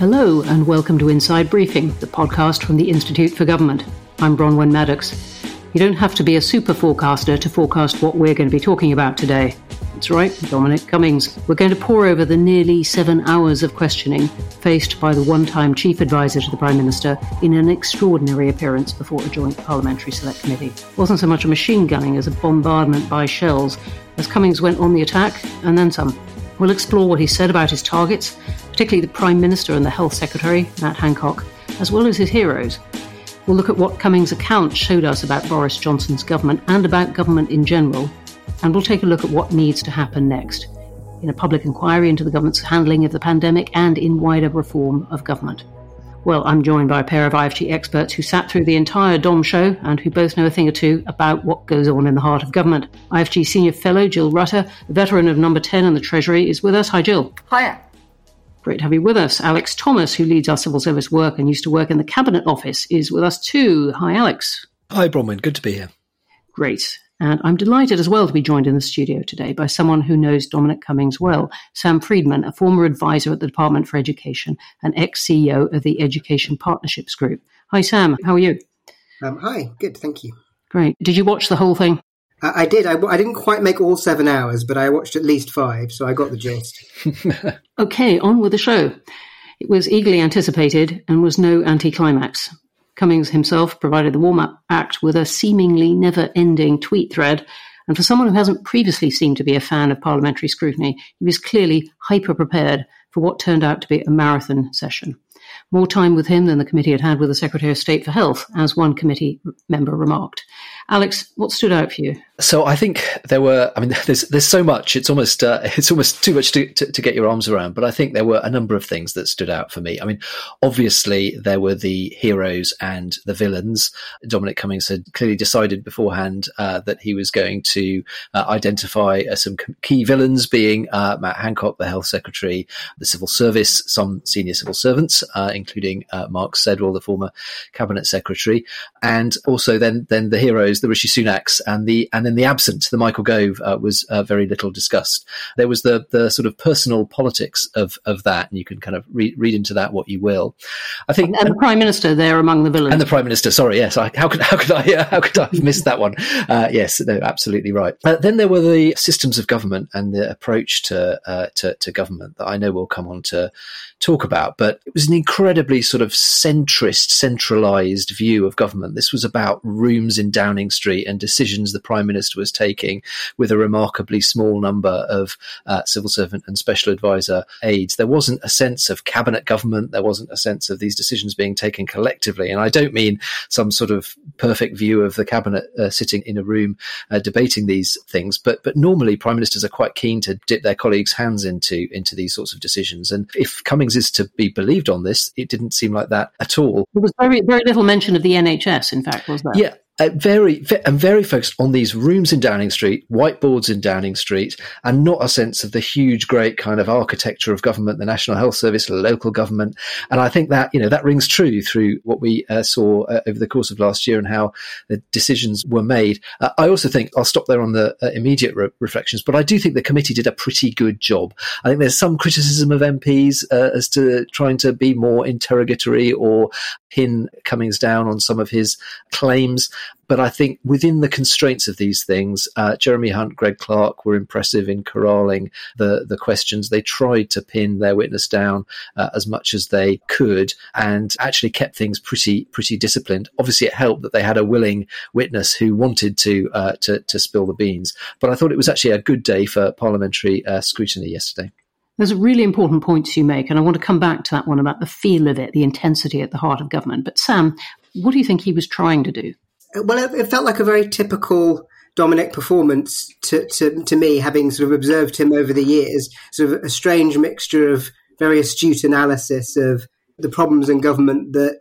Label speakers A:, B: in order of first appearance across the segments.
A: Hello, and welcome to Inside Briefing, the podcast from the Institute for Government. I'm Bronwen Maddox. You don't have to be a super forecaster to forecast what we're going to be talking about today. That's right, Dominic Cummings. We're going to pore over the nearly seven hours of questioning faced by the one time Chief Advisor to the Prime Minister in an extraordinary appearance before a joint Parliamentary Select Committee. It wasn't so much a machine gunning as a bombardment by shells as Cummings went on the attack and then some. We'll explore what he said about his targets, particularly the Prime Minister and the Health Secretary, Matt Hancock, as well as his heroes. We'll look at what Cummings' account showed us about Boris Johnson's government and about government in general, and we'll take a look at what needs to happen next in a public inquiry into the government's handling of the pandemic and in wider reform of government. Well, I'm joined by a pair of IFG experts who sat through the entire DOM show and who both know a thing or two about what goes on in the heart of government. IFG Senior Fellow Jill Rutter, a veteran of Number 10 and the Treasury, is with us. Hi, Jill.
B: Hiya.
A: Great to have you with us. Alex Thomas, who leads our civil service work and used to work in the Cabinet Office, is with us too. Hi, Alex.
C: Hi, Bronwen. Good to be here.
A: Great. And I'm delighted as well to be joined in the studio today by someone who knows Dominic Cummings well, Sam Freedman, a former advisor at the Department for Education and ex CEO of the Education Partnerships Group. Hi, Sam. How are you?
D: Um, hi. Good. Thank you.
A: Great. Did you watch the whole thing?
D: I, I did. I, I, didn't quite make all seven hours, but I watched at least five, so I got the gist.
A: okay, on with the show. It was eagerly anticipated and was no anticlimax. Cummings himself provided the warm up act with a seemingly never ending tweet thread. And for someone who hasn't previously seemed to be a fan of parliamentary scrutiny, he was clearly hyper prepared for what turned out to be a marathon session. More time with him than the committee had had with the Secretary of State for Health, as one committee member remarked. Alex, what stood out for you?
C: So I think there were. I mean, there's there's so much. It's almost uh, it's almost too much to, to, to, get your arms around. But I think there were a number of things that stood out for me. I mean, obviously there were the heroes and the villains. Dominic Cummings had clearly decided beforehand uh, that he was going to uh, identify uh, some key villains, being uh, Matt Hancock, the Health Secretary, the Civil Service, some senior civil servants, uh, including Mark Sedwill, the former Cabinet Secretary, and also then then the heroes, the Rishi Sunaks, and the and then the absent, the Michael Gove, uh, was uh, very little discussed. There was the the sort of personal politics of of that, and you can kind of re- read into that what you will.
A: I think, and, and the Prime Minister there among the villains,
C: and the Prime Minister. Sorry, yes, I, how could how could I uh, how could I have missed that one? Uh, yes, no, absolutely right. Uh, then there were the systems of government and the approach to, to to government that I know we'll come on to talk about, but it was an incredibly sort of centrist, centralized view of government. This was about rooms in Downing Street and decisions the Prime Minister was taking with a remarkably small number of uh, civil servant and special advisor aides. There wasn't a sense of cabinet government. There wasn't a sense of these decisions being taken collectively. And I don't mean some sort of perfect view of the cabinet uh, sitting in a room uh, debating these things, but but normally prime ministers are quite keen to dip their colleagues' hands into into these sorts of decisions. And if Cummings is to be believed on this, it didn't seem like that at all.
A: There was very, very little mention of the NHS, in fact, was there?
C: Yeah, very and very focused on these rooms in Downing Street, whiteboards in Downing Street, and not a sense of the huge, great kind of architecture of government, the National Health Service, local government. And I think that you know that rings true through what we uh, saw uh, over the course of last year and how the decisions were made. Uh, I also think I'll stop there on the uh, immediate re- reflections, but I do think the committee did a pretty good job. I think there's some criticism of MPs uh, as to trying to be more interrogatory or pin Cummings down on some of his claims. But I think within the constraints of these things, uh, Jeremy Hunt, Greg Clark were impressive in corralling the, the questions. They tried to pin their witness down uh, as much as they could and actually kept things pretty pretty disciplined. Obviously, it helped that they had a willing witness who wanted to uh, to, to spill the beans. But I thought it was actually a good day for parliamentary uh, scrutiny yesterday.
A: There's a really important points you make, and I want to come back to that one about the feel of it, the intensity at the heart of government. But Sam, what do you think he was trying to do?
D: Well, it, it felt like a very typical Dominic performance to, to, to me, having sort of observed him over the years. Sort of a strange mixture of very astute analysis of the problems in government that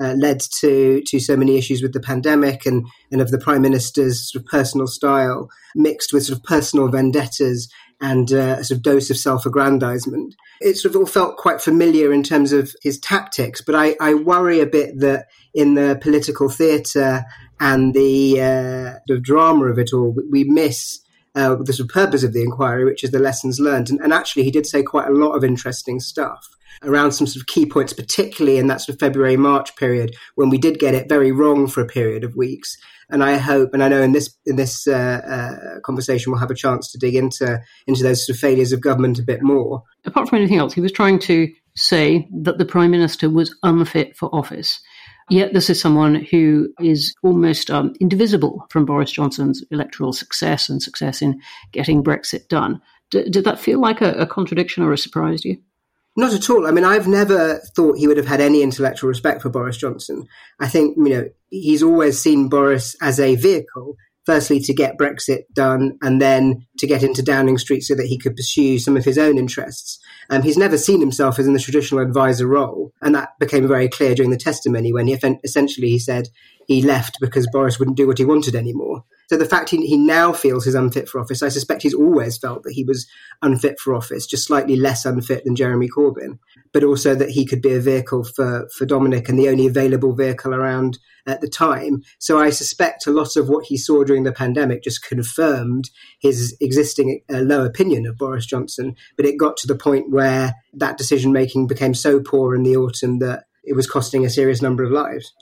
D: uh, led to to so many issues with the pandemic and and of the prime minister's sort of personal style mixed with sort of personal vendettas and uh, a sort of dose of self-aggrandizement. It sort of all felt quite familiar in terms of his tactics, but I, I worry a bit that in the political theatre and the, uh, the drama of it all, we miss uh, the sort of purpose of the inquiry, which is the lessons learned. And, and, actually, he did say quite a lot of interesting stuff. around some sort of key points, particularly in that sort of February March period when we did get it very wrong for a period of weeks. And I hope, and I know in this in this uh, uh, conversation we'll have a chance to dig into into those sort of failures of government a bit more.
A: Apart from anything else, he was trying to say that the prime minister was unfit for office. Yet this is someone who is almost um, indivisible from Boris Johnson's electoral success and success in getting Brexit done. D- did that feel like a, a contradiction or a surprise to you?
D: Not at all. I mean, I've never thought he would have had any intellectual respect for Boris Johnson. I think, you know, he's always seen Boris as a vehicle firstly to get Brexit done and then to get into Downing Street so that he could pursue some of his own interests. Um, he's never seen himself as in the traditional advisor role, and that became very clear during the testimony when he essentially he said he left because Boris wouldn't do what he wanted anymore. So the fact he, he now feels he's unfit for office, I suspect he's always felt that he was unfit for office, just slightly less unfit than Jeremy Corbyn, but also that he could be a vehicle for, for Dominic and the only available vehicle around at the time. So I suspect a lot of what he saw during the pandemic just confirmed his existing uh, low opinion of Boris Johnson. But it got to the point where that decision making became so poor in the autumn that it was costing a serious number of lives.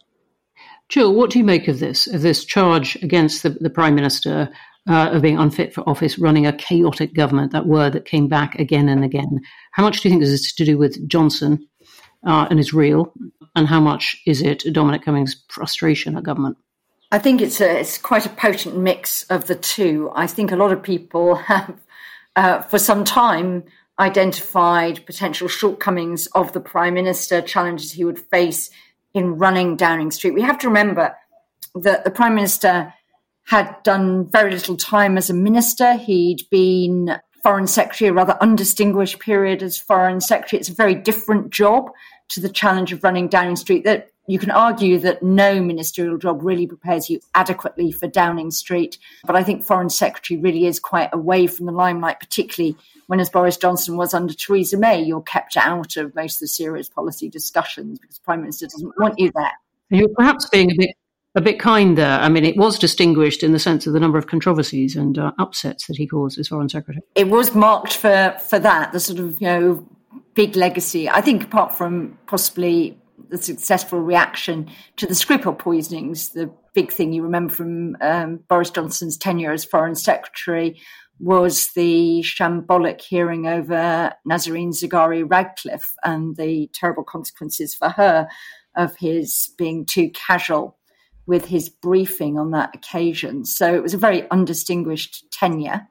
A: Jill, what do you make of this, of this charge against the, the Prime Minister uh, of being unfit for office, running a chaotic government, that word that came back again and again? How much do you think this is to do with Johnson uh, and is real? And how much is it Dominic Cummings' frustration at government?
B: I think it's a, it's quite a potent mix of the two. I think a lot of people have, uh, for some time, identified potential shortcomings of the prime minister, challenges he would face in running Downing Street. We have to remember that the Prime Minister had done very little time as a minister. He'd been Foreign Secretary, a rather undistinguished period as Foreign Secretary. It's a very different job to the challenge of running Downing Street. That you can argue that no ministerial job really prepares you adequately for Downing Street. But I think Foreign Secretary really is quite away from the limelight, particularly when, as Boris Johnson was under Theresa May, you're kept out of most of the serious policy discussions because the Prime Minister doesn't want you there.
A: You're perhaps being a bit a bit kind there. I mean, it was distinguished in the sense of the number of controversies and uh, upsets that he caused as Foreign Secretary.
B: It was marked for for that the sort of you know big legacy. I think apart from possibly the successful reaction to the Skripal poisonings, the big thing you remember from um, Boris Johnson's tenure as Foreign Secretary was the shambolic hearing over Nazanin Zaghari Ratcliffe and the terrible consequences for her of his being too casual with his briefing on that occasion. So it was a very undistinguished tenure.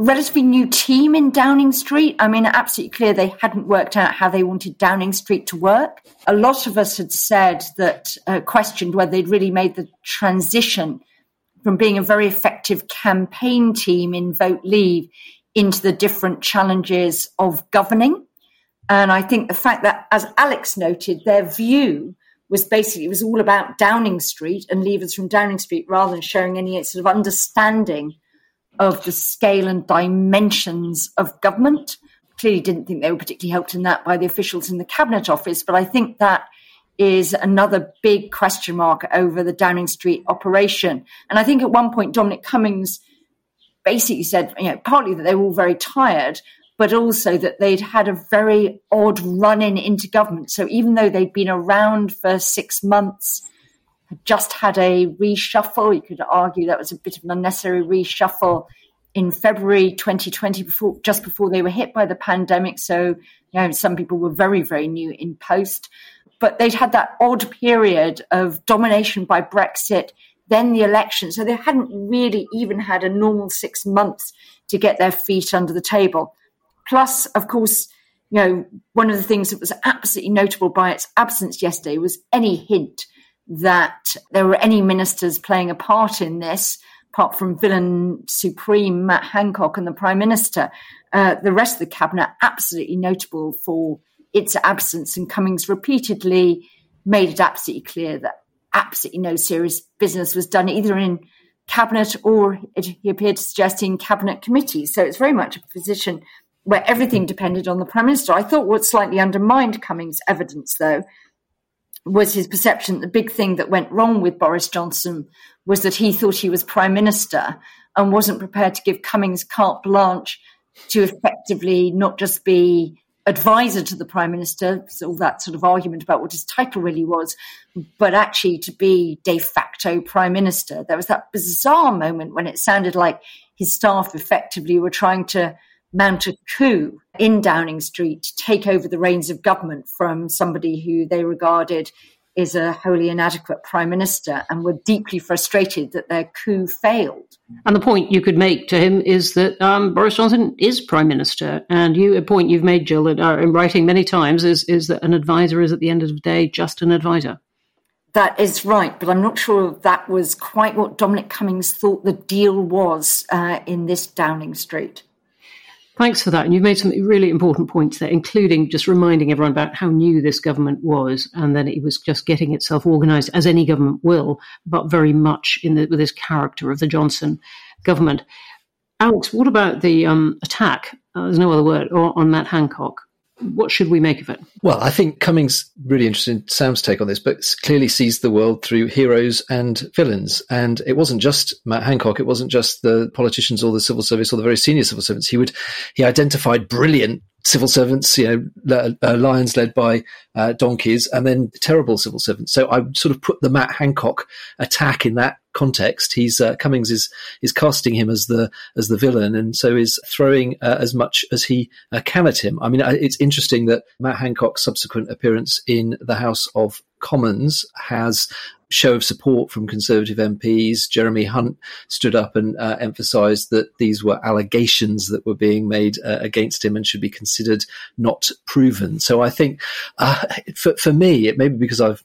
B: Relatively new team in Downing Street. I mean, absolutely clear they hadn't worked out how they wanted Downing Street to work. A lot of us had said that, uh, questioned whether they'd really made the transition from being a very effective campaign team in Vote Leave into the different challenges of governing. And I think the fact that, as Alex noted, their view was basically it was all about Downing Street and leavers from Downing Street rather than showing any sort of understanding of the scale and dimensions of government. Clearly didn't think they were particularly helped in that by the officials in the cabinet office, but I think that is another big question mark over the Downing Street operation. And I think at one point, Dominic Cummings basically said, you know, partly that they were all very tired, but also that they'd had a very odd run in into government. So even though they'd been around for six months, had just had a reshuffle, you could argue that was a bit of an unnecessary reshuffle in February 2020, before just before they were hit by the pandemic. So, you know, some people were very, very new in post but they'd had that odd period of domination by Brexit, then the election. So they hadn't really even had a normal six months to get their feet under the table. Plus, of course, you know, one of the things that was absolutely notable by its absence yesterday was any hint that there were any ministers playing a part in this, apart from villain supreme Matt Hancock and the Prime Minister. Uh, the rest of the cabinet absolutely notable for its absence, and Cummings repeatedly made it absolutely clear that absolutely no serious business was done either in cabinet or it, he appeared to suggest in cabinet committees. So it's very much a position where everything depended on the prime minister. I thought what slightly undermined Cummings' evidence, though, was his perception the big thing that went wrong with Boris Johnson was that he thought he was prime minister and wasn't prepared to give Cummings carte blanche to effectively not just be advisor to the prime minister, so all that sort of argument about what his title really was, but actually to be de facto prime minister. There was that bizarre moment when it sounded like his staff effectively were trying to mount a coup in Downing Street to take over the reins of government from somebody who they regarded is a wholly inadequate prime minister and were deeply frustrated that their coup failed.
A: And the point you could make to him is that um, Boris Johnson is prime minister. And you, a point you've made, Jill, in, uh, in writing many times, is, is that an advisor is at the end of the day just an advisor.
B: That is right, but I'm not sure that was quite what Dominic Cummings thought the deal was uh, in this Downing Street.
A: Thanks for that. And you've made some really important points there, including just reminding everyone about how new this government was and that it was just getting itself organised, as any government will, but very much in the, with this character of the Johnson government. Alex, what about the um, attack? Uh, there's no other word on Matt Hancock what should we make of it?
C: Well, I think Cummings really interested in Sam's take on this, but clearly sees the world through heroes and villains. And it wasn't just Matt Hancock; it wasn't just the politicians or the civil service or the very senior civil servants. He would he identified brilliant civil servants, you know, uh, lions led by uh, donkeys, and then terrible civil servants. So I sort of put the Matt Hancock attack in that context. He's uh, Cummings is is casting him as the as the villain, and so is throwing uh, as much as he uh, can at him. I mean, it's interesting that Matt Hancock's subsequent appearance in the House of Commons has show of support from Conservative MPs. Jeremy Hunt stood up and uh, emphasised that these were allegations that were being made uh, against him and should be considered not proven. So I think uh, for, for me, it may be because I've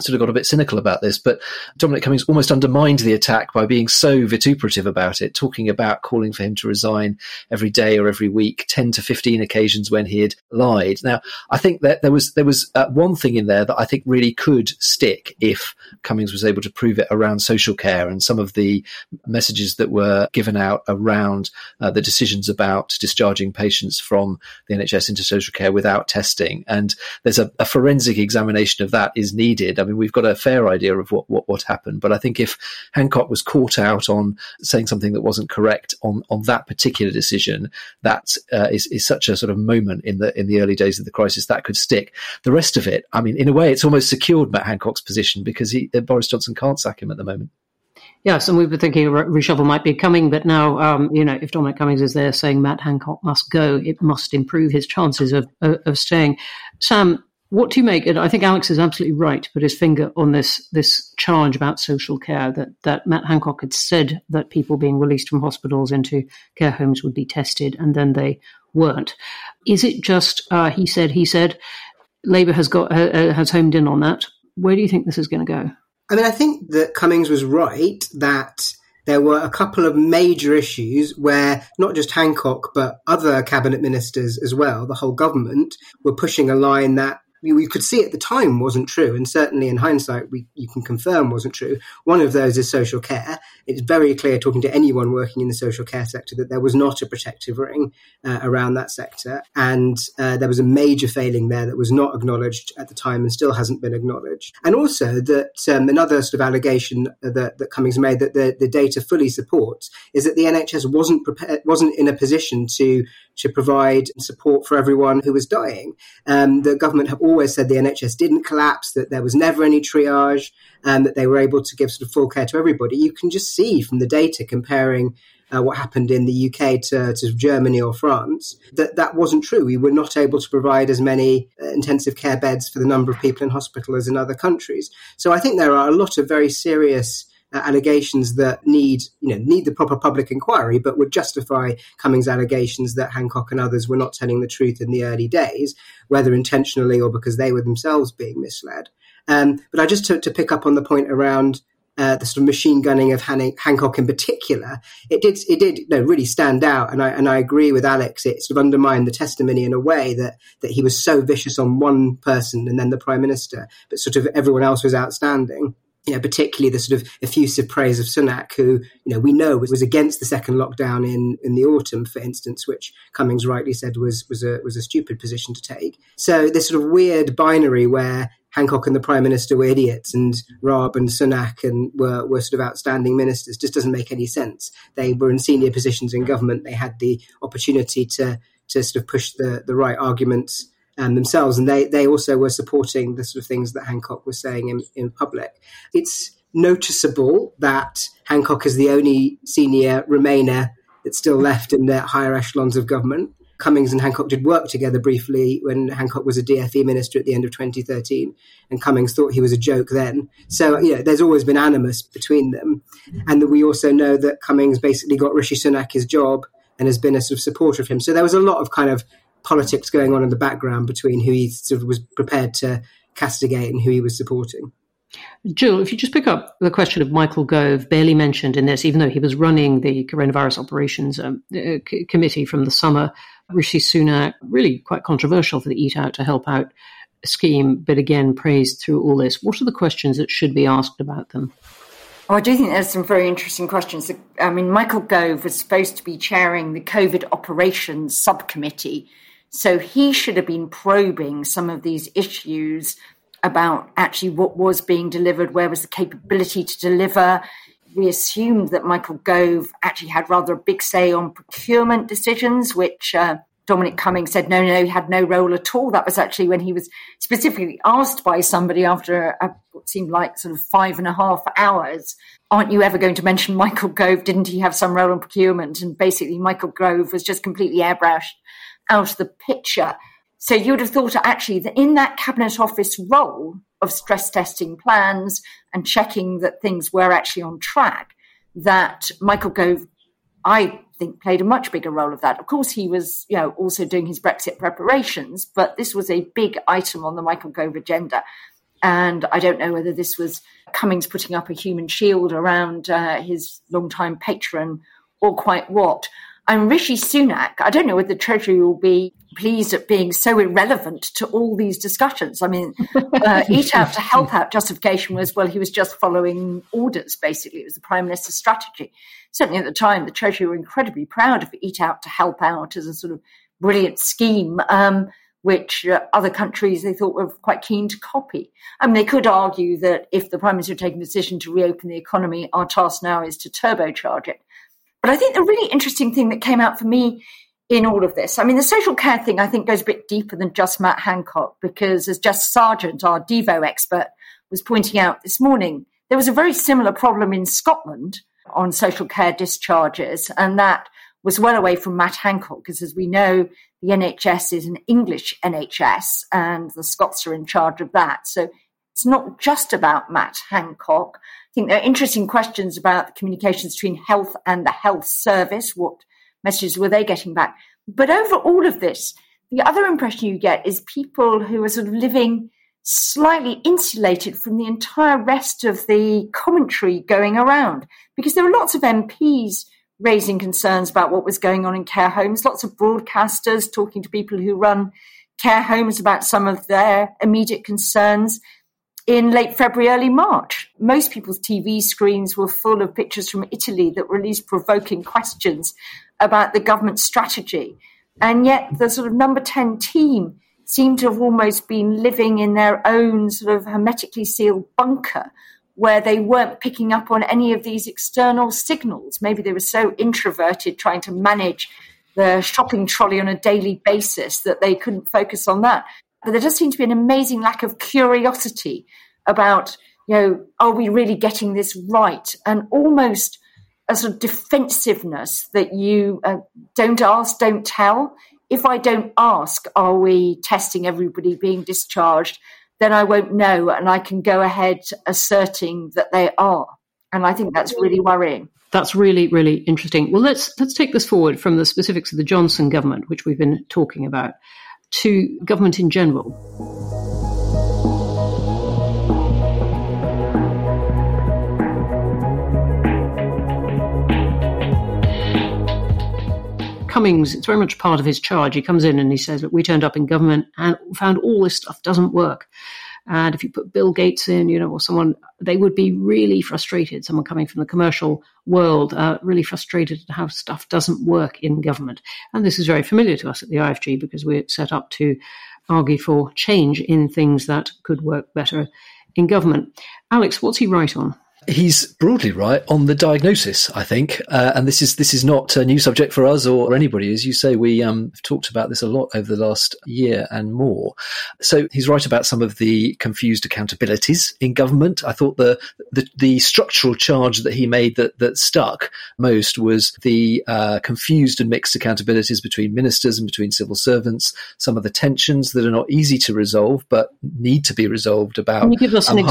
C: sort of got a bit cynical about this, but Dominic Cummings almost undermined the attack by being so vituperative about it, talking about calling for him to resign every day or every week, 10 to 15 occasions when he had lied. Now, I think that there was, there was uh, one thing in there that I think really could stick if Cummings was able to prove it around social care and some of the messages that were given out around uh, the decisions about discharging patients from the NHS into social care without testing. And there's a, a forensic examination of that is needed. I mean, we've got a fair idea of what, what, what happened. But I think if Hancock was caught out on saying something that wasn't correct on, on that particular decision, that uh, is is such a sort of moment in the in the early days of the crisis that could stick. The rest of it, I mean, in a way, it's almost secured Matt Hancock's position because he, uh, Boris Johnson can't sack him at the moment.
A: Yes, and we were thinking reshuffle might be coming, but now, um, you know, if Dominic Cummings is there saying Matt Hancock must go, it must improve his chances of, of, of staying. Sam, what do you make? And I think Alex is absolutely right to put his finger on this this charge about social care that that Matt Hancock had said that people being released from hospitals into care homes would be tested, and then they weren't. Is it just uh, he said he said? Labour has got uh, uh has homed in on that. Where do you think this is going to go?
D: I mean, I think that Cummings was right that there were a couple of major issues where not just Hancock, but other cabinet ministers as well, the whole government, were pushing a line that we could see at the time wasn't true, and certainly in hindsight, we you can confirm wasn't true. One of those is social care. It's very clear, talking to anyone working in the social care sector, that there was not a protective ring uh, around that sector, and uh, there was a major failing there that was not acknowledged at the time and still hasn't been acknowledged. And also that um, another sort of allegation that, that Cummings made that the, the data fully supports is that the NHS wasn't prepared, wasn't in a position to to provide support for everyone who was dying. Um, the government have always said the NHS didn't collapse, that there was never any triage, and that they were able to give sort of full care to everybody. You can just see from the data comparing uh, what happened in the UK to, to, Germany or France, that that wasn't true. We were not able to provide as many uh, intensive care beds for the number of people in hospital as in other countries. So I think there are a lot of very serious uh, allegations that need, you know, need the proper public inquiry, but would justify Cummings' allegations that Hancock and others were not telling the truth in the early days, whether intentionally or because they were themselves being misled. Um, but I just to, to pick up on the point around uh, the sort of machine gunning of Han- Hancock in particular, it did it did you know, really stand out, and I and I agree with Alex. It sort of undermined the testimony in a way that that he was so vicious on one person and then the prime minister, but sort of everyone else was outstanding you know, particularly the sort of effusive praise of Sunak, who, you know, we know was, against the second lockdown in, in the autumn, for instance, which Cummings rightly said was, was a, was a stupid position to take. So this sort of weird binary where Hancock and the Prime Minister were idiots and Raab and Sunak and were, were sort of outstanding ministers just doesn't make any sense. They were in senior positions in government. They had the opportunity to to sort of push the, the right arguments um, themselves. And they, they also were supporting the sort of things that Hancock was saying in, in public. It's noticeable that Hancock is the only senior Remainer that's still left in the higher echelons of government. Cummings and Hancock did work together briefly when Hancock was a DFE minister at the end of 2013, and Cummings thought he was a joke then. So, you know, there's always been animus between them. And that we also know that Cummings basically got Rishi Sunak his job and has been a sort of supporter of him. So there was a lot of kind of politics going on in the background between who he sort of was prepared to castigate and who he was supporting.
A: Jill, if you just pick up the question of Michael Gove, barely mentioned in this, even though he was running the coronavirus operations um, uh, c- committee from the summer, Rishi Sunak, really quite controversial for the Eat Out to Help Out scheme, but again praised through all this. What are the questions that should be asked about them?
B: Oh, I do think there's some very interesting questions. I mean, Michael Gove was supposed to be chairing the COVID operations subcommittee. So he should have been probing some of these issues about actually what was being delivered, where was the capability to deliver. We assumed that Michael Gove actually had rather a big say on procurement decisions, which uh, Dominic Cummings said no, no, he had no role at all. That was actually when he was specifically asked by somebody after a, what seemed like sort of five and a half hours, aren't you ever going to mention Michael Gove? Didn't he have some role in procurement? And basically, Michael Gove was just completely airbrushed out of the picture. So you would have thought actually that in that cabinet office role of stress testing plans and checking that things were actually on track, that Michael Gove, I think, played a much bigger role of that. Of course, he was, you know, also doing his Brexit preparations, but this was a big item on the Michael Gove agenda. And I don't know whether this was Cummings putting up a human shield around uh, his longtime patron or quite what. And Rishi Sunak, I don't know whether the Treasury will be pleased at being so irrelevant to all these discussions. I mean, uh, Eat Out to Help Out justification was, well, he was just following orders, basically. It was the Prime Minister's strategy. Certainly at the time, the Treasury were incredibly proud of Eat Out to Help Out as a sort of brilliant scheme. Um, which uh, other countries they thought were quite keen to copy. I mean, they could argue that if the Prime Minister had taken a decision to reopen the economy, our task now is to turbocharge it. But I think the really interesting thing that came out for me in all of this, I mean, the social care thing I think goes a bit deeper than just Matt Hancock, because as Jess Sargeant, our Devo expert, was pointing out this morning, there was a very similar problem in Scotland on social care discharges, and that was well away from Matt Hancock, because as we know, the NHS is an English NHS, and the Scots are in charge of that. So it's not just about Matt Hancock I think there are interesting questions about the communications between health and the health service. What messages were they getting back? But over all of this, the other impression you get is people who are sort of living slightly insulated from the entire rest of the commentary going around because there were lots of MPs raising concerns about what was going on in care homes, lots of broadcasters talking to people who run care homes about some of their immediate concerns in late February, early March. Most people's TV screens were full of pictures from Italy that released provoking questions about the government strategy. And yet, the sort of number 10 team seemed to have almost been living in their own sort of hermetically sealed bunker where they weren't picking up on any of these external signals. Maybe they were so introverted trying to manage the shopping trolley on a daily basis that they couldn't focus on that. But there does seem to be an amazing lack of curiosity about, you know, are we really getting this right? And almost a sort of defensiveness that you uh, don't ask, don't tell. If I don't ask, are we testing everybody being discharged? Then I won't know, and I can go ahead asserting that they are. And I think that's really worrying.
A: That's really, really interesting. Well, let's let's take this forward from the specifics of the Johnson government, which we've been talking about to government in general? Cummings, it's very much part of his charge. He comes in and he says, Look, we turned up in government and found all this stuff doesn't work. And if you put Bill Gates in, you know, or someone, they would be really frustrated. Someone coming from the commercial world, uh, really frustrated at how stuff doesn't work in government. And this is very familiar to us at the IFG because we're set up to argue for change in things that could work better in government. Alex, what's he right on?
C: He's broadly right on the diagnosis, I think, uh, and this is this is not a new subject for us or anybody. As you say, we um, have talked about this a lot over the last year and more. So he's right about some of the confused accountabilities in government. I thought the the, the structural charge that he made that that stuck most was the uh, confused and mixed accountabilities between ministers and between civil servants. Some of the tensions that are not easy to resolve but need to be resolved about um,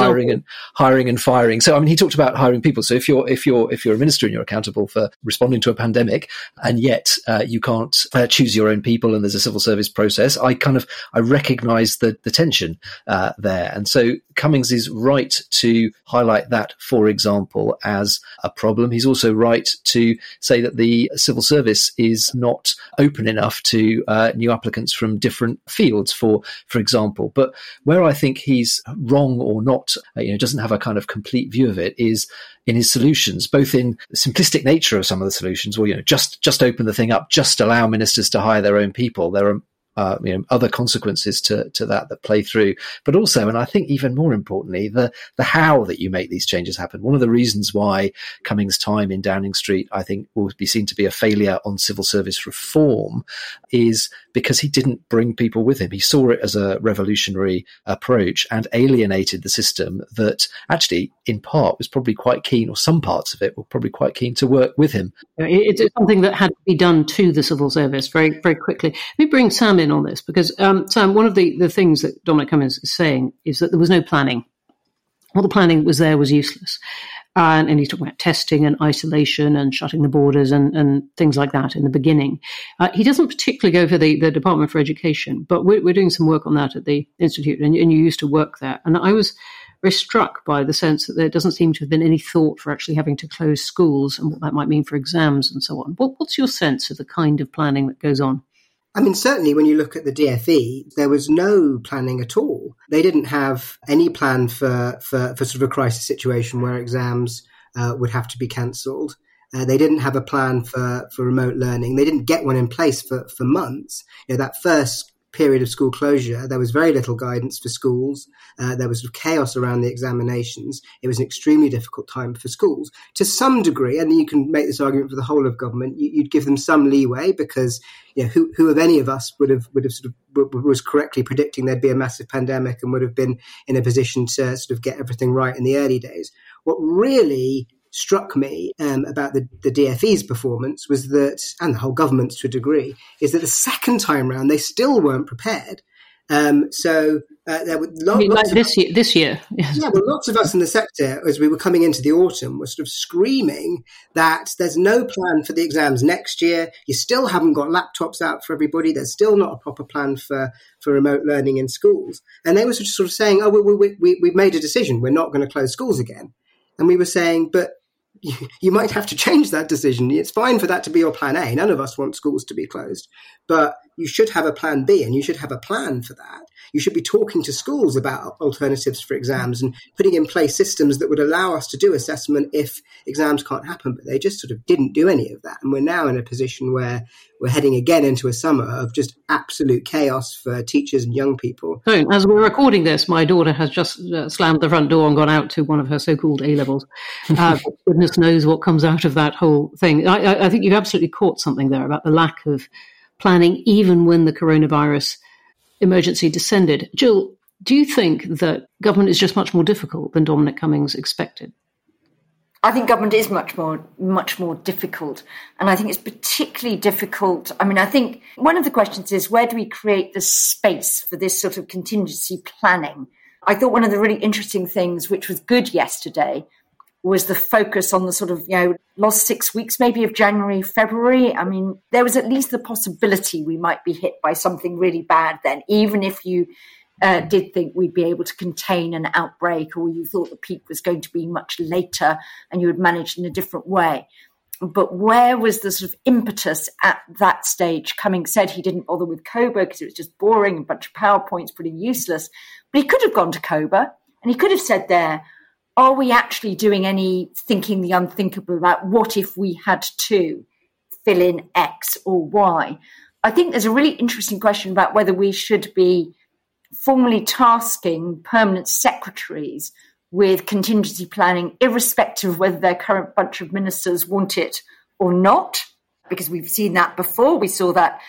C: hiring and hiring and firing. So I mean, he talked about hiring people. So if you're if you're if you're a minister and you're accountable for responding to a pandemic, and yet uh, you can't uh, choose your own people, and there's a civil service process, I kind of I recognise the the tension uh, there, and so Cummings is right to highlight that, for example, as a problem. He's also right to say that the civil service is not open enough to uh, new applicants from different fields, for for example. But where I think he's wrong or not, uh, you know, doesn't have a kind of complete view of it, is in his solutions, both in the simplistic nature of some of the solutions, or you know, just just open the thing up, just allow ministers to hire their own people. There are uh, you know, other consequences to, to that that play through, but also, and I think even more importantly, the the how that you make these changes happen. One of the reasons why Cummings' time in Downing Street, I think, will be seen to be a failure on civil service reform, is because he didn't bring people with him. He saw it as a revolutionary approach and alienated the system that actually, in part, was probably quite keen, or some parts of it were probably quite keen to work with him.
A: It's something that had to be done to the civil service very, very quickly. Let me bring Sam in on this because, um, Sam, one of the, the things that Dominic Cummings is saying is that there was no planning. All the planning that was there was useless. And, and, he's talking about testing and isolation and shutting the borders and, and things like that in the beginning. Uh, he doesn't particularly go for the, the Department for Education, but we're, we're doing some work on that at the Institute, and, and you used to work there. And I was very struck by the sense that there doesn't seem to have been any thought for actually having to close schools and what that might mean for exams and so on. What, what's your sense of the kind of planning that goes on?
D: I mean, certainly when you look at the DFE, there was no planning at all. They didn't have any plan for, for, for sort of a crisis situation where exams uh, would have to be cancelled. Uh, they didn't have a plan for, for remote learning. They didn't get one in place for, for months. You know, that first period of school closure, there was very little guidance for schools. Uh, there was sort of chaos around the examinations. It was an extremely difficult time for schools. To some degree, and you can make this argument for the whole of government, you, would give them some leeway because you know, who, who of any of us would have would have sort of was correctly predicting there'd be a massive pandemic and would have been in a position to sort of get everything right in the early days. What really struck me um, about the, the DFE's performance was that, and the whole government to a degree, is that the second time round they still weren't prepared. Um, so uh, there were lo-
A: lots like this year. This year,
D: yeah. Well, lots of us in the sector, as we were coming into the autumn, were sort of screaming that there's no plan for the exams next year. You still haven't got laptops out for everybody. There's still not a proper plan for for remote learning in schools. And they were sort of saying, "Oh, we, we, we, we've made a decision. We're not going to close schools again." And we were saying, "But you, might have to change that decision. It's fine for that to be your plan A. None of us want schools to be closed, but you should have a plan B and you should have a plan for that you should be talking to schools about alternatives for exams and putting in place systems that would allow us to do assessment if exams can't happen. But they just sort of didn't do any of that. And we're now in a position where we're heading again into a summer of just absolute chaos for teachers and young people.
A: So, as we're recording this, my daughter has just uh, slammed the front door and gone out to one of her so called A levels. Uh, goodness knows what comes out of that whole thing. I, I think you've absolutely caught something there about the lack of planning, even when the coronavirus emergency descended. Jill, do you think that government is just much more difficult than Dominic Cummings expected?
B: I think government is much more much more difficult, and I think it's particularly difficult. I mean, I think one of the questions is where do we create the space for this sort of contingency planning? I thought one of the really interesting things, which was good yesterday, was the focus on the sort of, you know, last six weeks maybe of January, February. I mean, there was at least the possibility we might be hit by something really bad then, even if you uh, did think we'd be able to contain an outbreak or you thought the peak was going to be much later and you would manage in a different way. But where was the sort of impetus at that stage? Cummings said he didn't bother with COBRA because it was just boring, a bunch of PowerPoints, pretty useless. But he could have gone to COBRA and he could have said there, are we actually doing any thinking the unthinkable about what if we had to fill in X or Y? I think there's a really interesting question about whether we should be formally tasking permanent secretaries with contingency planning, irrespective of whether their current bunch of ministers want it or not, because we've seen that before. We saw that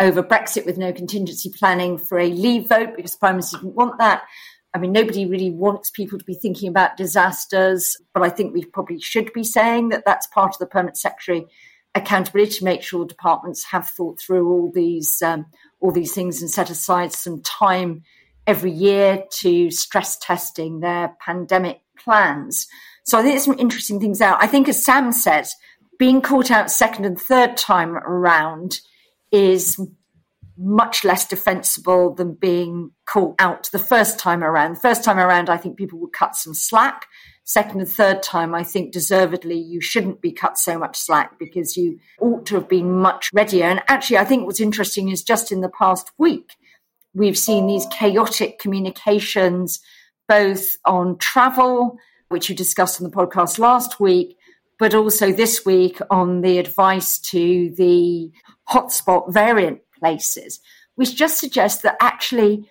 B: over Brexit with no contingency planning for a leave vote because Prime Minister didn't want that. I mean, nobody really wants people to be thinking about disasters, but I think we probably should be saying that that's part of the Permanent Secretary accountability to make sure departments have thought through all these um, all these things and set aside some time every year to stress testing their pandemic plans. So I think there's some interesting things out. I think, as Sam said, being caught out second and third time around is much less defensible than being caught out the first time around. The first time around, I think people would cut some slack. Second and third time, I think deservedly you shouldn't be cut so much slack because you ought to have been much readier. And actually, I think what's interesting is just in the past week, we've seen these chaotic communications both on travel, which you discussed on the podcast last week, but also this week on the advice to the hotspot variant places, which just suggests that actually,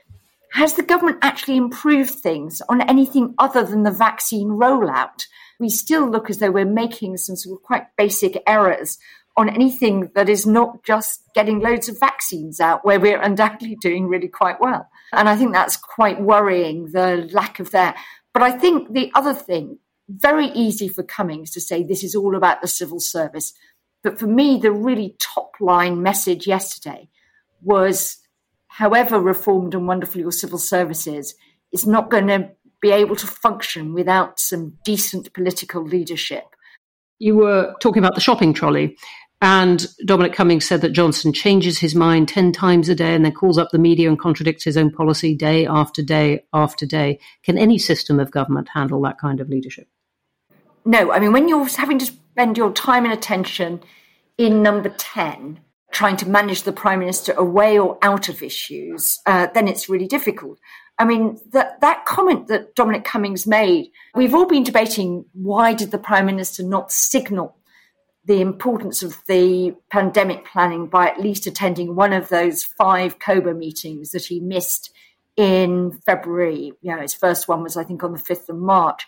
B: has the government actually improved things on anything other than the vaccine rollout? We still look as though we're making some sort of quite basic errors on anything that is not just getting loads of vaccines out, where we're undoubtedly doing really quite well. And I think that's quite worrying, the lack of that. But I think the other thing, very easy for Cummings to say this is all about the civil service. But for me, the really top line message yesterday was however reformed and wonderful your civil service is, it's not going to be able to function without some decent political leadership.
A: You were talking about the shopping trolley. And Dominic Cummings said that Johnson changes his mind 10 times a day and then calls up the media and contradicts his own policy day after day after day. Can any system of government handle that kind of leadership?
B: No. I mean, when you're having to spend your time and attention in number 10, trying to manage the Prime Minister away or out of issues, uh, then it's really difficult. I mean, that, that comment that Dominic Cummings made, we've all been debating why did the Prime Minister not signal the importance of the pandemic planning by at least attending one of those five COBRA meetings that he missed in February. You know, his first one was, I think, on the 5th of March.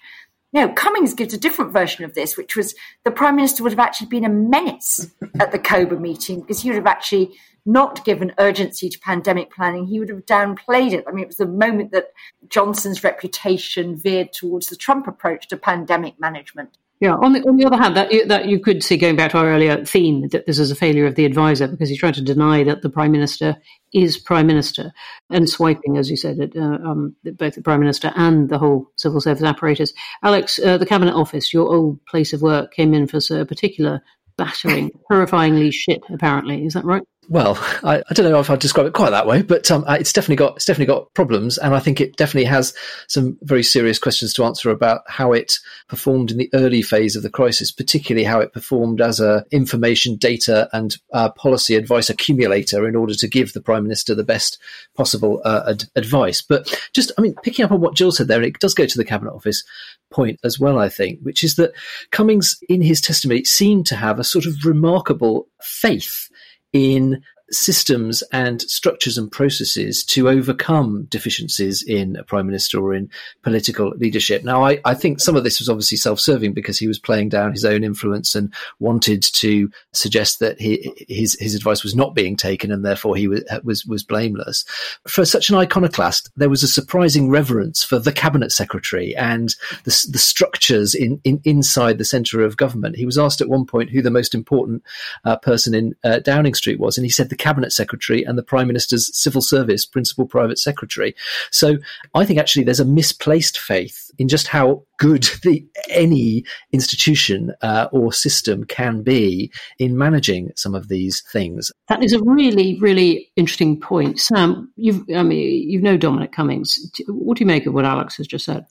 B: No, Cummings gives a different version of this, which was the Prime Minister would have actually been a menace at the COBRA meeting because he would have actually not given urgency to pandemic planning. He would have downplayed it. I mean, it was the moment that Johnson's reputation veered towards the Trump approach to pandemic management.
A: Yeah. On the on the other hand, that that you could see going back to our earlier theme that this is a failure of the advisor because he's trying to deny that the prime minister is prime minister and swiping, as you said, at uh, um, both the prime minister and the whole civil service apparatus. Alex, uh, the cabinet office, your old place of work, came in for a particular battering, horrifyingly shit. Apparently, is that right?
C: Well, I, I, don't know if I'd describe it quite that way, but um, it's definitely got it's definitely got problems, and I think it definitely has some very serious questions to answer about how it performed in the early phase of the crisis, particularly how it performed as a information, data, and uh, policy advice accumulator in order to give the prime minister the best possible uh, ad- advice. But just, I mean, picking up on what Jill said there, it does go to the cabinet office point as well, I think, which is that Cummings, in his testimony, seemed to have a sort of remarkable faith in systems and structures and processes to overcome deficiencies in a prime minister or in political leadership. Now, I, I think some of this was obviously self-serving because he was playing down his own influence and wanted to suggest that he, his his advice was not being taken and therefore he was was was blameless. For such an iconoclast, there was a surprising reverence for the cabinet secretary and the, the structures in, in inside the centre of government. He was asked at one point who the most important uh, person in uh, Downing Street was, and he said the cabinet secretary and the prime minister's civil service principal private secretary. So I think actually there's a misplaced faith in just how good the any institution uh, or system can be in managing some of these things.
A: That is a really, really interesting point, Sam. You've, I mean, you know Dominic Cummings. What do you make of what Alex has just said?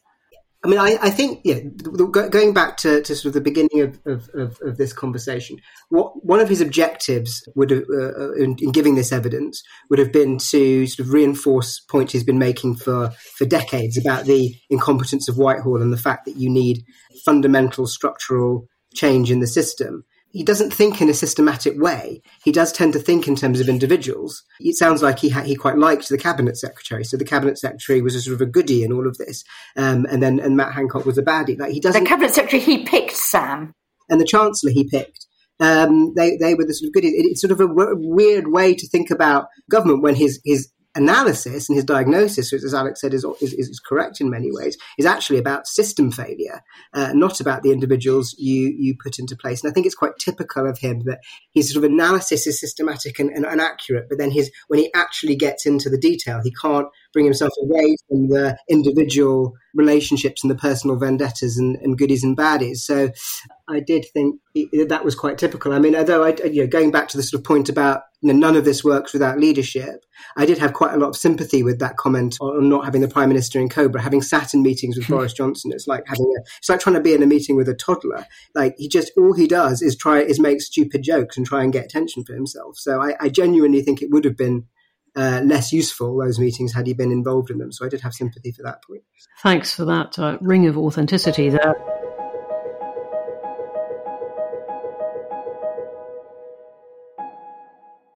D: I mean, I, I think, yeah, going back to, to, sort of the beginning of, of, of, of this conversation, what one of his objectives would have, uh, uh, in, in, giving this evidence would have been to sort of reinforce points he's been making for, for decades about the incompetence of Whitehall and the fact that you need fundamental structural change in the system. He doesn't think in a systematic way. He does tend to think in terms of individuals. It sounds like he ha- he quite liked the cabinet secretary. So the cabinet secretary was a sort of a goody in all of this, um, and then and Matt Hancock was a baddie. Like he doesn't.
B: The cabinet secretary he picked Sam,
D: and the chancellor he picked. Um, they they were the sort of goodies. It, it's sort of a w- weird way to think about government when his his analysis and his diagnosis, which, as Alex said, is, is, is correct in many ways, is actually about system failure, uh, not about the individuals you, you put into place. And I think it's quite typical of him that his sort of analysis is systematic and, and, and accurate, but then his when he actually gets into the detail, he can't bring himself away from the individual relationships and the personal vendettas and, and goodies and baddies. So I did think that was quite typical. I mean, although I, you know, going back to the sort of point about you know, none of this works without leadership, I did have quite a lot of sympathy with that comment on not having the prime minister in COBRA. Having sat in meetings with hmm. Boris Johnson, it's like having a, it's like trying to be in a meeting with a toddler. Like he just all he does is try is make stupid jokes and try and get attention for himself. So I, I genuinely think it would have been uh, less useful those meetings had he been involved in them. So I did have sympathy for that point.
A: Thanks for that uh, ring of authenticity there.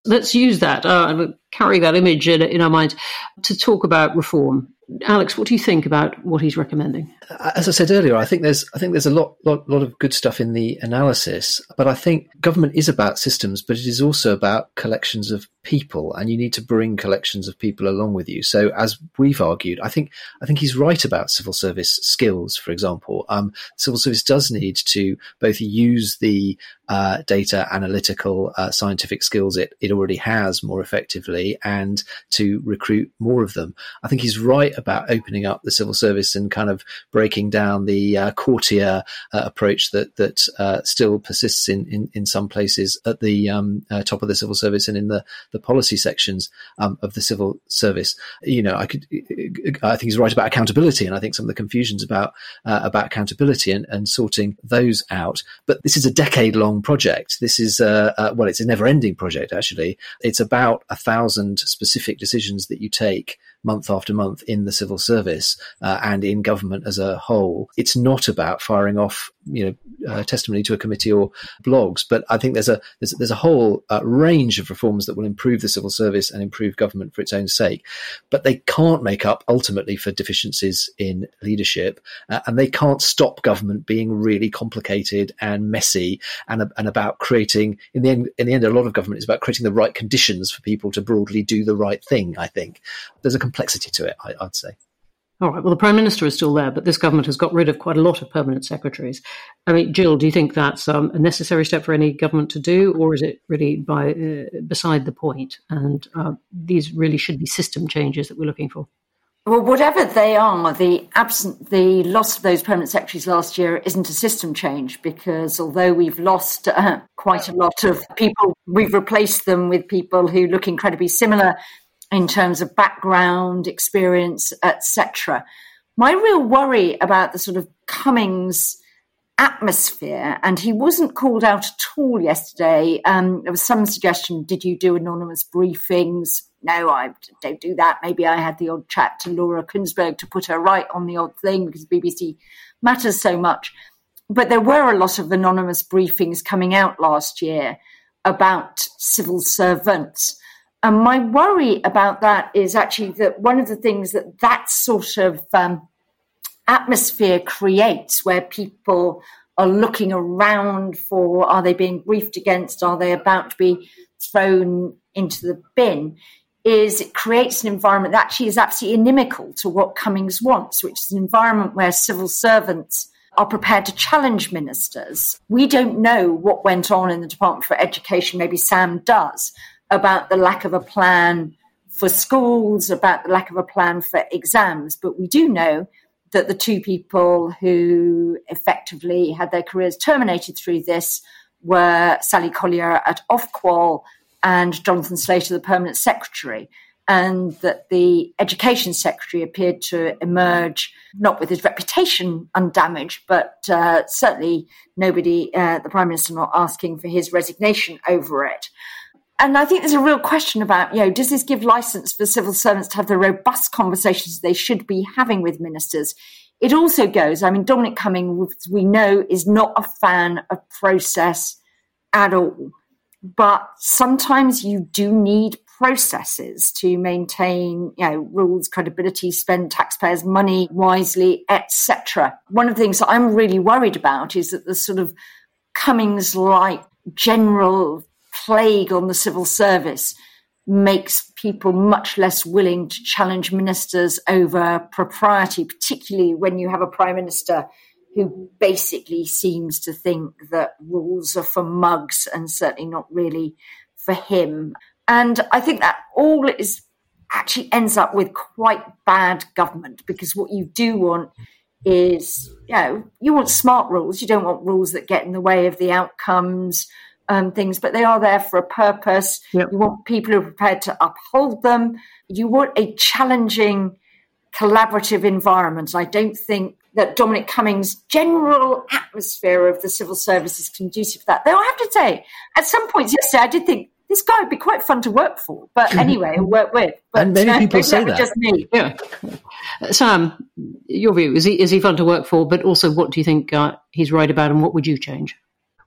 A: Let's use that uh, and carry that image in, in our minds to talk about reform Alex, what do you think about what he's recommending?
C: As I said earlier, I think there's I think there's a lot, lot lot of good stuff in the analysis, but I think government is about systems, but it is also about collections of people, and you need to bring collections of people along with you. So, as we've argued, I think I think he's right about civil service skills. For example, um, civil service does need to both use the uh, data analytical uh, scientific skills it, it already has more effectively and to recruit more of them. I think he's right about opening up the civil service and kind of breaking down the uh, courtier uh, approach that that uh, still persists in, in, in some places at the um, uh, top of the civil service and in the, the policy sections um, of the civil service. You know, I could I think he's right about accountability, and I think some of the confusions about uh, about accountability and, and sorting those out. But this is a decade long project. This is a, well, it's a never ending project actually. It's about a thousand specific decisions that you take month after month in the civil service uh, and in government as a whole. It's not about firing off, you know, uh, testimony to a committee or blogs, but I think there's a there's, there's a whole uh, range of reforms that will improve the civil service and improve government for its own sake, but they can't make up ultimately for deficiencies in leadership, uh, and they can't stop government being really complicated and messy and and about creating in the end in the end a lot of government is about creating the right conditions for people to broadly do the right thing. I think there's a complexity to it, I, would say.
A: All right. Well, the Prime Minister is still there, but this government has got rid of quite a lot of permanent secretaries. I mean, Jill, do you think that's um, a necessary step for any government to do, or is it really by uh, beside the point? And uh, these really should be system changes that we're looking for.
B: Well, whatever they are, the absent, the loss of those permanent secretaries last year isn't a system change because although we've lost uh, quite a lot of people, we've replaced them with people who look incredibly similar in terms of background, experience, etc. My real worry about the sort of Cummings atmosphere, and he wasn't called out at all yesterday. Um, there was some suggestion, did you do anonymous briefings? No, I don't do that. Maybe I had the odd chat to Laura Kuenssberg to put her right on the odd thing because BBC matters so much. But there were a lot of anonymous briefings coming out last year about civil servants and my worry about that is actually that one of the things that that sort of um, atmosphere creates, where people are looking around for are they being briefed against, are they about to be thrown into the bin, is it creates an environment that actually is absolutely inimical to what Cummings wants, which is an environment where civil servants are prepared to challenge ministers. We don't know what went on in the Department for Education, maybe Sam does, about the lack of a plan for schools, about the lack of a plan for exams. But we do know that the two people who effectively had their careers terminated through this were Sally Collier at Ofqual and Jonathan Slater, the permanent secretary. And that the education secretary appeared to emerge not with his reputation undamaged, but uh, certainly nobody, uh, the prime minister, not asking for his resignation over it and I think there's a real question about, you know, does this give license for civil servants to have the robust conversations they should be having with ministers? It also goes, I mean, Dominic Cummings, we know, is not a fan of process at all. But sometimes you do need processes to maintain, you know, rules, credibility, spend taxpayers' money wisely, etc. One of the things that I'm really worried about is that the sort of Cummings like general plague on the civil service makes people much less willing to challenge ministers over propriety, particularly when you have a prime minister who basically seems to think that rules are for mugs and certainly not really for him. And I think that all is actually ends up with quite bad government because what you do want is, you know, you want smart rules. You don't want rules that get in the way of the outcomes um, things, but they are there for a purpose. Yep. You want people who are prepared to uphold them. You want a challenging, collaborative environment. I don't think that Dominic Cummings' general atmosphere of the civil service is conducive to that. Though I have to say, at some points yesterday, I did think this guy would be quite fun to work for. But anyway, work with. But,
C: and many people say that.
B: Just me.
A: Yeah. Sam, your view is he is he fun to work for? But also, what do you think uh, he's right about, and what would you change?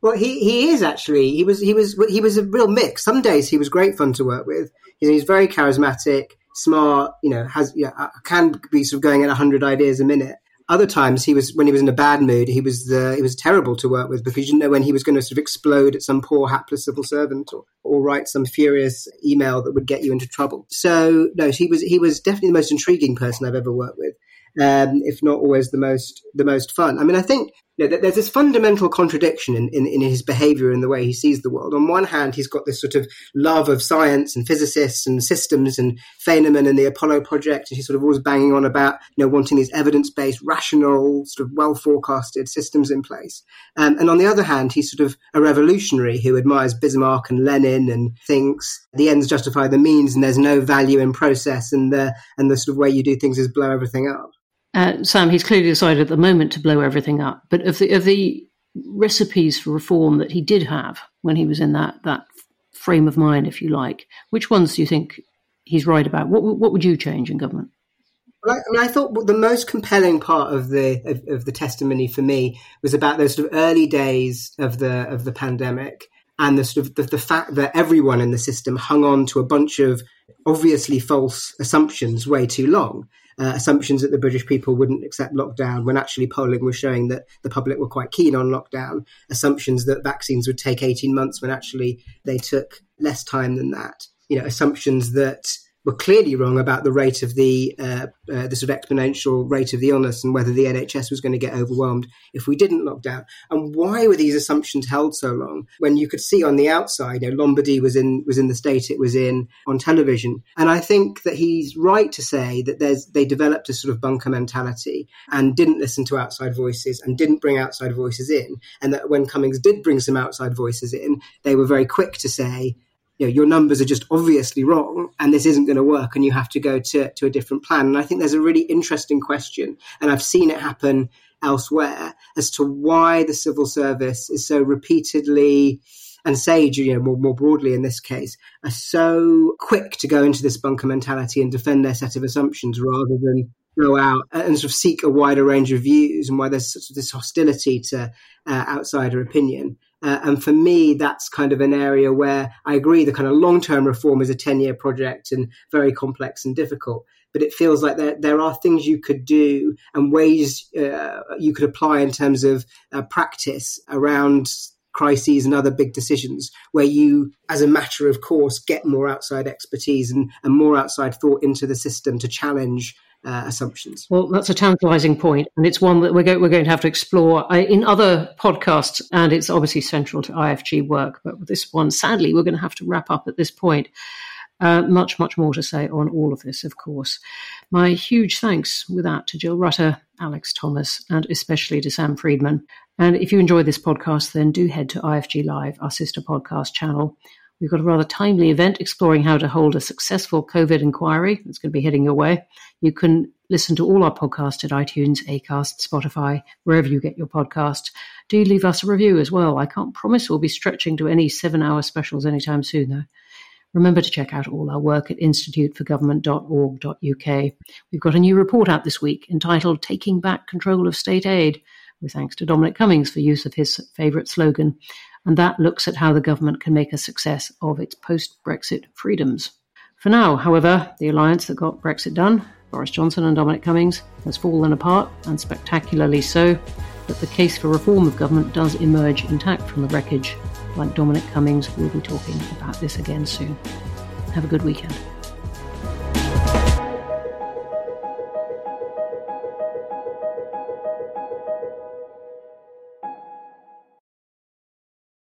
D: Well, he, he is actually. He was he was he was a real mix. Some days he was great fun to work with. He's very charismatic, smart. You know, has you know, can be sort of going at hundred ideas a minute. Other times he was when he was in a bad mood, he was the he was terrible to work with because you didn't know when he was going to sort of explode at some poor hapless civil servant or, or write some furious email that would get you into trouble. So no, he was he was definitely the most intriguing person I've ever worked with um, if not always the most the most fun. I mean, I think there's this fundamental contradiction in, in, in his behavior and the way he sees the world. On one hand, he's got this sort of love of science and physicists and systems and Feynman and the Apollo project, and he's sort of always banging on about you know wanting these evidence based, rational, sort of well forecasted systems in place. Um, and on the other hand, he's sort of a revolutionary who admires Bismarck and Lenin and thinks the ends justify the means, and there's no value in process, and the and the sort of way you do things is blow everything up.
A: Uh, Sam, he's clearly decided at the moment to blow everything up. But of the of the recipes for reform that he did have when he was in that that frame of mind, if you like, which ones do you think he's right about? What what would you change in government?
D: Well, I, mean, I thought the most compelling part of the of, of, the testimony for me was about those sort of early days of the of the pandemic and the sort of the, the fact that everyone in the system hung on to a bunch of obviously false assumptions way too long uh, assumptions that the British people wouldn't accept lockdown when actually polling was showing that the public were quite keen on lockdown, assumptions that vaccines would take 18 months when actually they took less time than that, you know, assumptions that were clearly wrong about the rate of the uh, uh, the sort of exponential rate of the illness and whether the NHS was going to get overwhelmed if we didn't lock down. And why were these assumptions held so long when you could see on the outside, you know, Lombardy was in was in the state it was in on television. And I think that he's right to say that there's they developed a sort of bunker mentality and didn't listen to outside voices and didn't bring outside voices in. And that when Cummings did bring some outside voices in, they were very quick to say you know, your numbers are just obviously wrong and this isn't going to work and you have to go to, to a different plan. And I think there's a really interesting question, and I've seen it happen elsewhere, as to why the civil service is so repeatedly and Sage, you know, more, more broadly in this case, are so quick to go into this bunker mentality and defend their set of assumptions rather than go out and sort of seek a wider range of views and why there's sort of this hostility to uh, outsider opinion. Uh, and for me, that's kind of an area where I agree the kind of long term reform is a 10 year project and very complex and difficult. But it feels like there, there are things you could do and ways uh, you could apply in terms of uh, practice around crises and other big decisions where you, as a matter of course, get more outside expertise and, and more outside thought into the system to challenge uh, assumptions.
A: Well, that's a tantalizing point, and it's one that we're, go- we're going to have to explore uh, in other podcasts, and it's obviously central to IFG work. But this one, sadly, we're going to have to wrap up at this point. Uh, much, much more to say on all of this, of course. My huge thanks with that to Jill Rutter, Alex Thomas, and especially to Sam Freedman. And if you enjoy this podcast, then do head to IFG Live, our sister podcast channel. We've got a rather timely event exploring how to hold a successful COVID inquiry. It's going to be heading your way. You can listen to all our podcasts at iTunes, Acast, Spotify, wherever you get your podcast. Do leave us a review as well. I can't promise we'll be stretching to any seven hour specials anytime soon, though. Remember to check out all our work at instituteforgovernment.org.uk. We've got a new report out this week entitled Taking Back Control of State Aid, with thanks to Dominic Cummings for use of his favourite slogan and that looks at how the government can make a success of its post Brexit freedoms. For now, however, the alliance that got Brexit done, Boris Johnson and Dominic Cummings, has fallen apart, and spectacularly so, but the case for reform of government does emerge intact from the wreckage. Like Dominic Cummings, we'll be talking about this again soon. Have a good weekend.